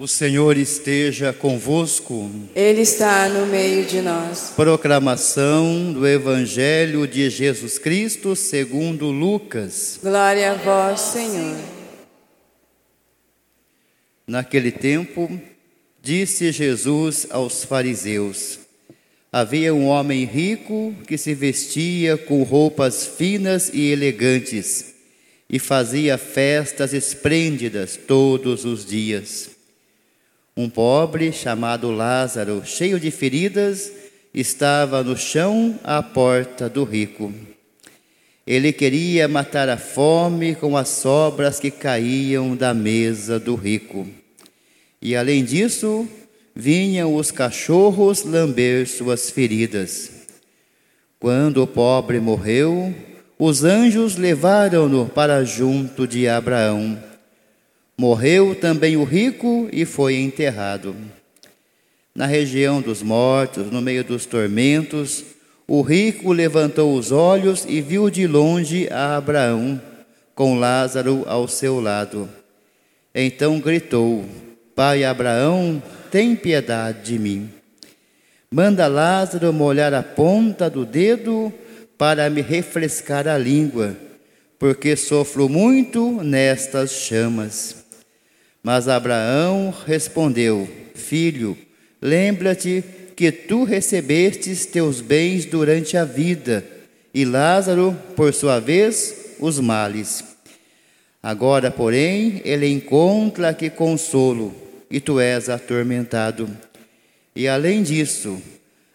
O Senhor esteja convosco. Ele está no meio de nós. Proclamação do Evangelho de Jesus Cristo segundo Lucas. Glória a vós, Senhor. Naquele tempo, disse Jesus aos fariseus: Havia um homem rico que se vestia com roupas finas e elegantes e fazia festas esplêndidas todos os dias. Um pobre chamado Lázaro, cheio de feridas, estava no chão à porta do rico. Ele queria matar a fome com as sobras que caíam da mesa do rico. E além disso, vinham os cachorros lamber suas feridas. Quando o pobre morreu, os anjos levaram-no para junto de Abraão. Morreu também o rico e foi enterrado. Na região dos mortos, no meio dos tormentos, o rico levantou os olhos e viu de longe a Abraão, com Lázaro ao seu lado. Então gritou: Pai Abraão, tem piedade de mim. Manda Lázaro molhar a ponta do dedo para me refrescar a língua, porque sofro muito nestas chamas. Mas Abraão respondeu: Filho, lembra-te que tu recebestes teus bens durante a vida, e Lázaro, por sua vez, os males. Agora, porém, ele encontra aqui consolo, e tu és atormentado. E além disso,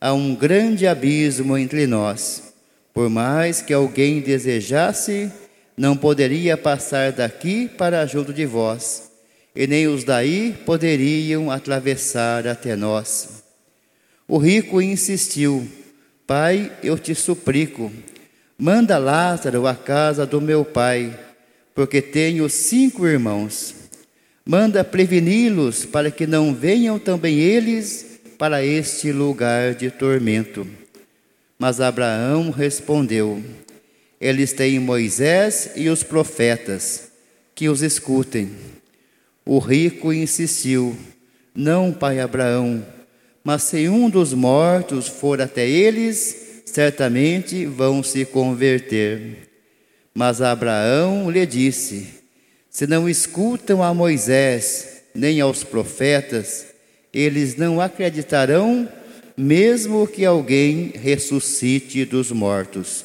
há um grande abismo entre nós. Por mais que alguém desejasse, não poderia passar daqui para junto de vós e nem os daí poderiam atravessar até nós. O rico insistiu: Pai, eu te suplico, manda Lázaro à casa do meu pai, porque tenho cinco irmãos. Manda preveni-los para que não venham também eles para este lugar de tormento. Mas Abraão respondeu: Eles têm Moisés e os profetas, que os escutem. O rico insistiu: Não, pai Abraão, mas se um dos mortos for até eles, certamente vão se converter. Mas Abraão lhe disse: Se não escutam a Moisés nem aos profetas, eles não acreditarão, mesmo que alguém ressuscite dos mortos.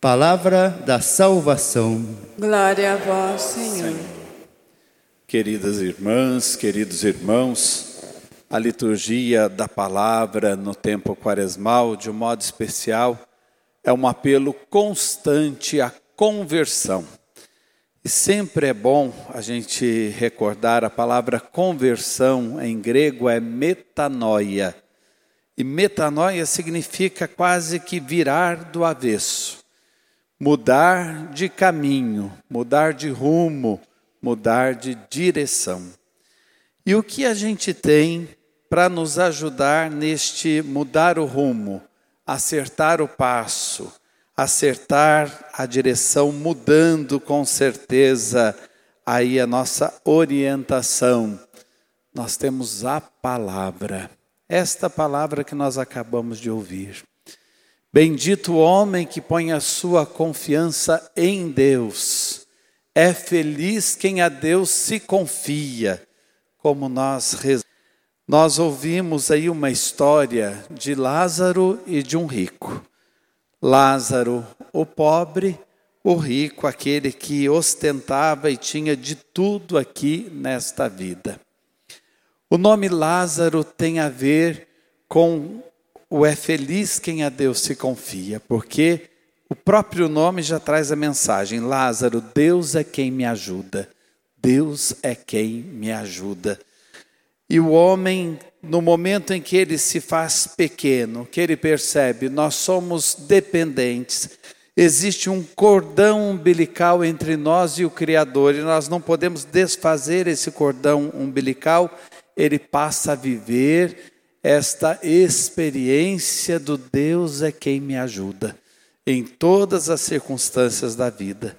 Palavra da salvação. Glória a vós, Senhor. Queridas irmãs, queridos irmãos, a liturgia da palavra no tempo quaresmal, de um modo especial, é um apelo constante à conversão. E sempre é bom a gente recordar a palavra conversão em grego é metanoia. E metanoia significa quase que virar do avesso, mudar de caminho, mudar de rumo, mudar de direção. E o que a gente tem para nos ajudar neste mudar o rumo, acertar o passo, acertar a direção, mudando com certeza aí a nossa orientação? Nós temos a palavra, esta palavra que nós acabamos de ouvir. Bendito o homem que põe a sua confiança em Deus é feliz quem a Deus se confia, como nós Nós ouvimos aí uma história de Lázaro e de um rico. Lázaro, o pobre, o rico, aquele que ostentava e tinha de tudo aqui nesta vida. O nome Lázaro tem a ver com o é feliz quem a Deus se confia, porque o próprio nome já traz a mensagem: Lázaro, Deus é quem me ajuda. Deus é quem me ajuda. E o homem, no momento em que ele se faz pequeno, que ele percebe, nós somos dependentes, existe um cordão umbilical entre nós e o Criador, e nós não podemos desfazer esse cordão umbilical, ele passa a viver esta experiência do Deus é quem me ajuda em todas as circunstâncias da vida.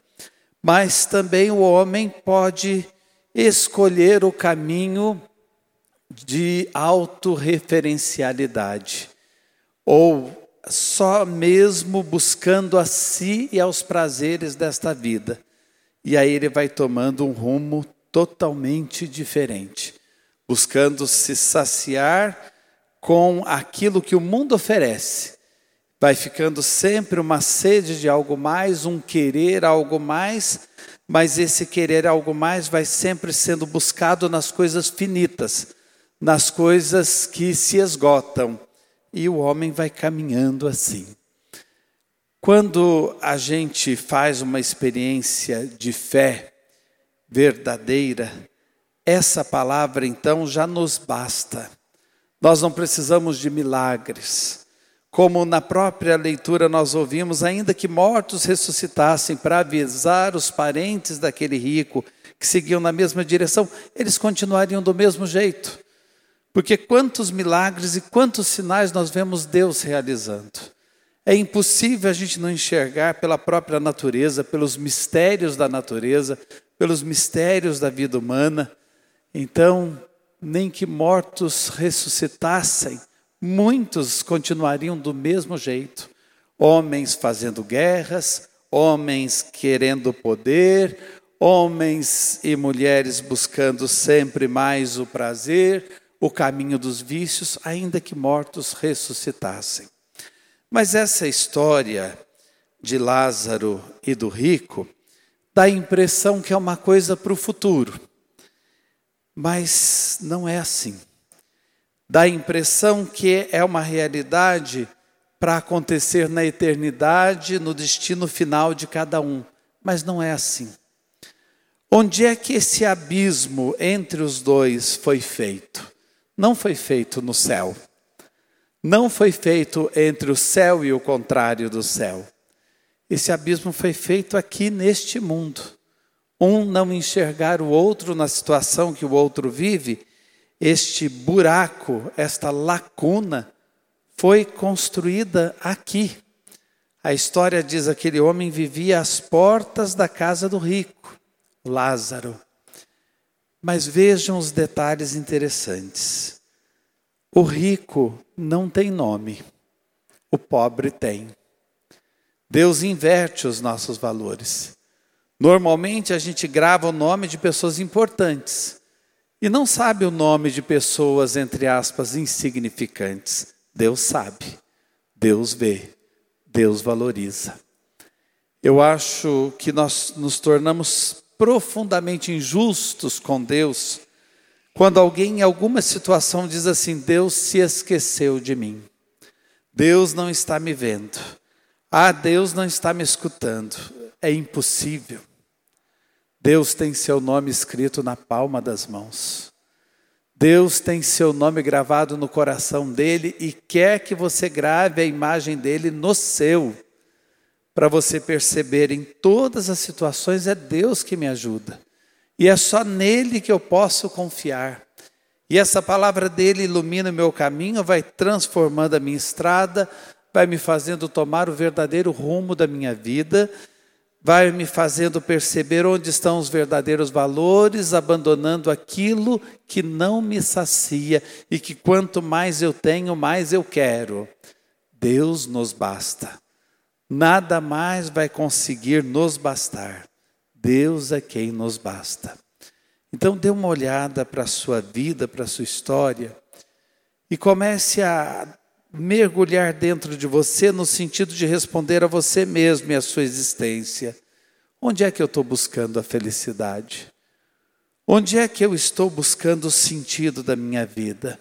Mas também o homem pode escolher o caminho de autorreferencialidade, ou só mesmo buscando a si e aos prazeres desta vida. E aí ele vai tomando um rumo totalmente diferente, buscando se saciar com aquilo que o mundo oferece. Vai ficando sempre uma sede de algo mais, um querer algo mais, mas esse querer algo mais vai sempre sendo buscado nas coisas finitas, nas coisas que se esgotam. E o homem vai caminhando assim. Quando a gente faz uma experiência de fé verdadeira, essa palavra então já nos basta. Nós não precisamos de milagres. Como na própria leitura nós ouvimos, ainda que mortos ressuscitassem para avisar os parentes daquele rico que seguiam na mesma direção, eles continuariam do mesmo jeito. Porque quantos milagres e quantos sinais nós vemos Deus realizando. É impossível a gente não enxergar pela própria natureza, pelos mistérios da natureza, pelos mistérios da vida humana. Então, nem que mortos ressuscitassem, muitos continuariam do mesmo jeito. Homens fazendo guerras, homens querendo poder, homens e mulheres buscando sempre mais o prazer, o caminho dos vícios, ainda que mortos ressuscitassem. Mas essa história de Lázaro e do rico dá a impressão que é uma coisa para o futuro. Mas não é assim. Dá a impressão que é uma realidade para acontecer na eternidade, no destino final de cada um. Mas não é assim. Onde é que esse abismo entre os dois foi feito? Não foi feito no céu. Não foi feito entre o céu e o contrário do céu. Esse abismo foi feito aqui neste mundo. Um não enxergar o outro na situação que o outro vive, este buraco, esta lacuna, foi construída aqui. A história diz: aquele homem vivia às portas da casa do rico, Lázaro. Mas vejam os detalhes interessantes. O rico não tem nome, o pobre tem. Deus inverte os nossos valores. Normalmente a gente grava o nome de pessoas importantes e não sabe o nome de pessoas, entre aspas, insignificantes. Deus sabe, Deus vê, Deus valoriza. Eu acho que nós nos tornamos profundamente injustos com Deus quando alguém em alguma situação diz assim: Deus se esqueceu de mim, Deus não está me vendo, ah, Deus não está me escutando, é impossível. Deus tem seu nome escrito na palma das mãos. Deus tem seu nome gravado no coração dele e quer que você grave a imagem dele no seu, para você perceber em todas as situações é Deus que me ajuda. E é só nele que eu posso confiar. E essa palavra dele ilumina o meu caminho, vai transformando a minha estrada, vai me fazendo tomar o verdadeiro rumo da minha vida, vai me fazendo perceber onde estão os verdadeiros valores, abandonando aquilo que não me sacia e que quanto mais eu tenho, mais eu quero. Deus nos basta. Nada mais vai conseguir nos bastar. Deus é quem nos basta. Então dê uma olhada para a sua vida, para a sua história e comece a mergulhar dentro de você no sentido de responder a você mesmo e a sua existência. Onde é que eu estou buscando a felicidade? Onde é que eu estou buscando o sentido da minha vida?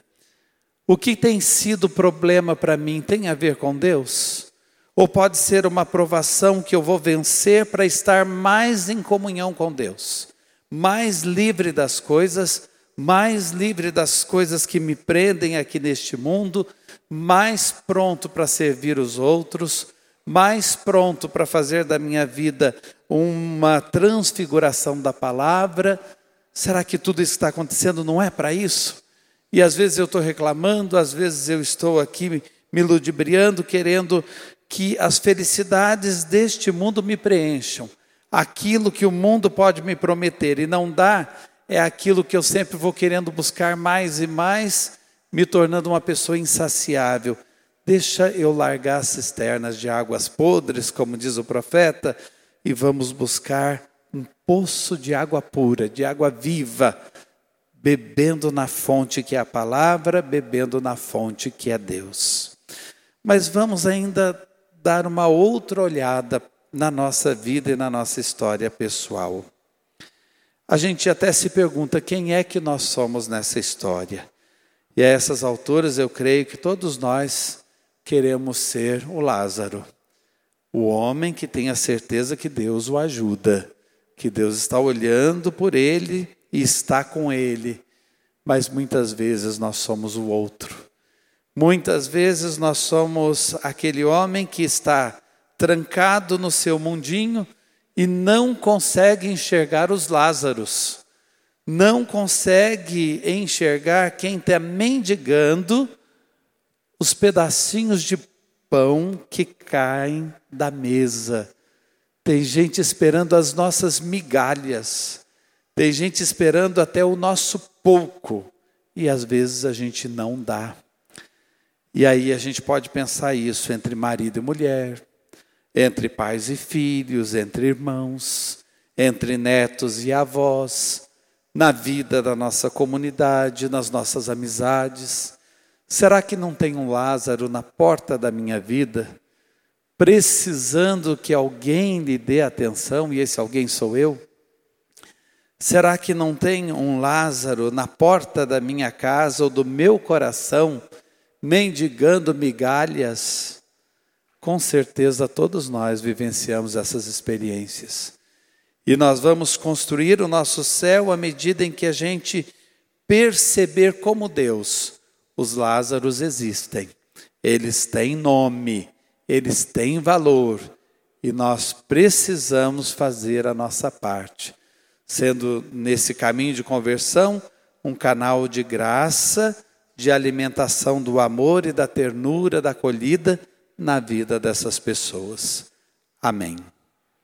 O que tem sido problema para mim tem a ver com Deus? Ou pode ser uma provação que eu vou vencer para estar mais em comunhão com Deus, mais livre das coisas, mais livre das coisas que me prendem aqui neste mundo, mais pronto para servir os outros, mais pronto para fazer da minha vida uma transfiguração da palavra. Será que tudo isso que está acontecendo não é para isso? E às vezes eu estou reclamando, às vezes eu estou aqui me ludibriando, querendo que as felicidades deste mundo me preencham. Aquilo que o mundo pode me prometer e não dá, é aquilo que eu sempre vou querendo buscar mais e mais, me tornando uma pessoa insaciável. Deixa eu largar as cisternas de águas podres, como diz o profeta, e vamos buscar um poço de água pura, de água viva, bebendo na fonte que é a palavra, bebendo na fonte que é Deus. Mas vamos ainda dar uma outra olhada na nossa vida e na nossa história pessoal. A gente até se pergunta quem é que nós somos nessa história. E a essas alturas eu creio que todos nós queremos ser o Lázaro, o homem que tem a certeza que Deus o ajuda, que Deus está olhando por ele e está com ele, mas muitas vezes nós somos o outro. Muitas vezes nós somos aquele homem que está trancado no seu mundinho e não consegue enxergar os Lázaros, não consegue enxergar quem está mendigando os pedacinhos de pão que caem da mesa. Tem gente esperando as nossas migalhas. Tem gente esperando até o nosso pouco e às vezes a gente não dá. E aí a gente pode pensar isso entre marido e mulher, entre pais e filhos, entre irmãos, entre netos e avós, na vida da nossa comunidade, nas nossas amizades. Será que não tem um Lázaro na porta da minha vida, precisando que alguém lhe dê atenção e esse alguém sou eu? Será que não tem um Lázaro na porta da minha casa ou do meu coração, mendigando migalhas? Com certeza todos nós vivenciamos essas experiências. E nós vamos construir o nosso céu à medida em que a gente perceber como Deus, os Lázaros existem. Eles têm nome, eles têm valor e nós precisamos fazer a nossa parte sendo nesse caminho de conversão um canal de graça, de alimentação do amor e da ternura, da acolhida na vida dessas pessoas. Amém.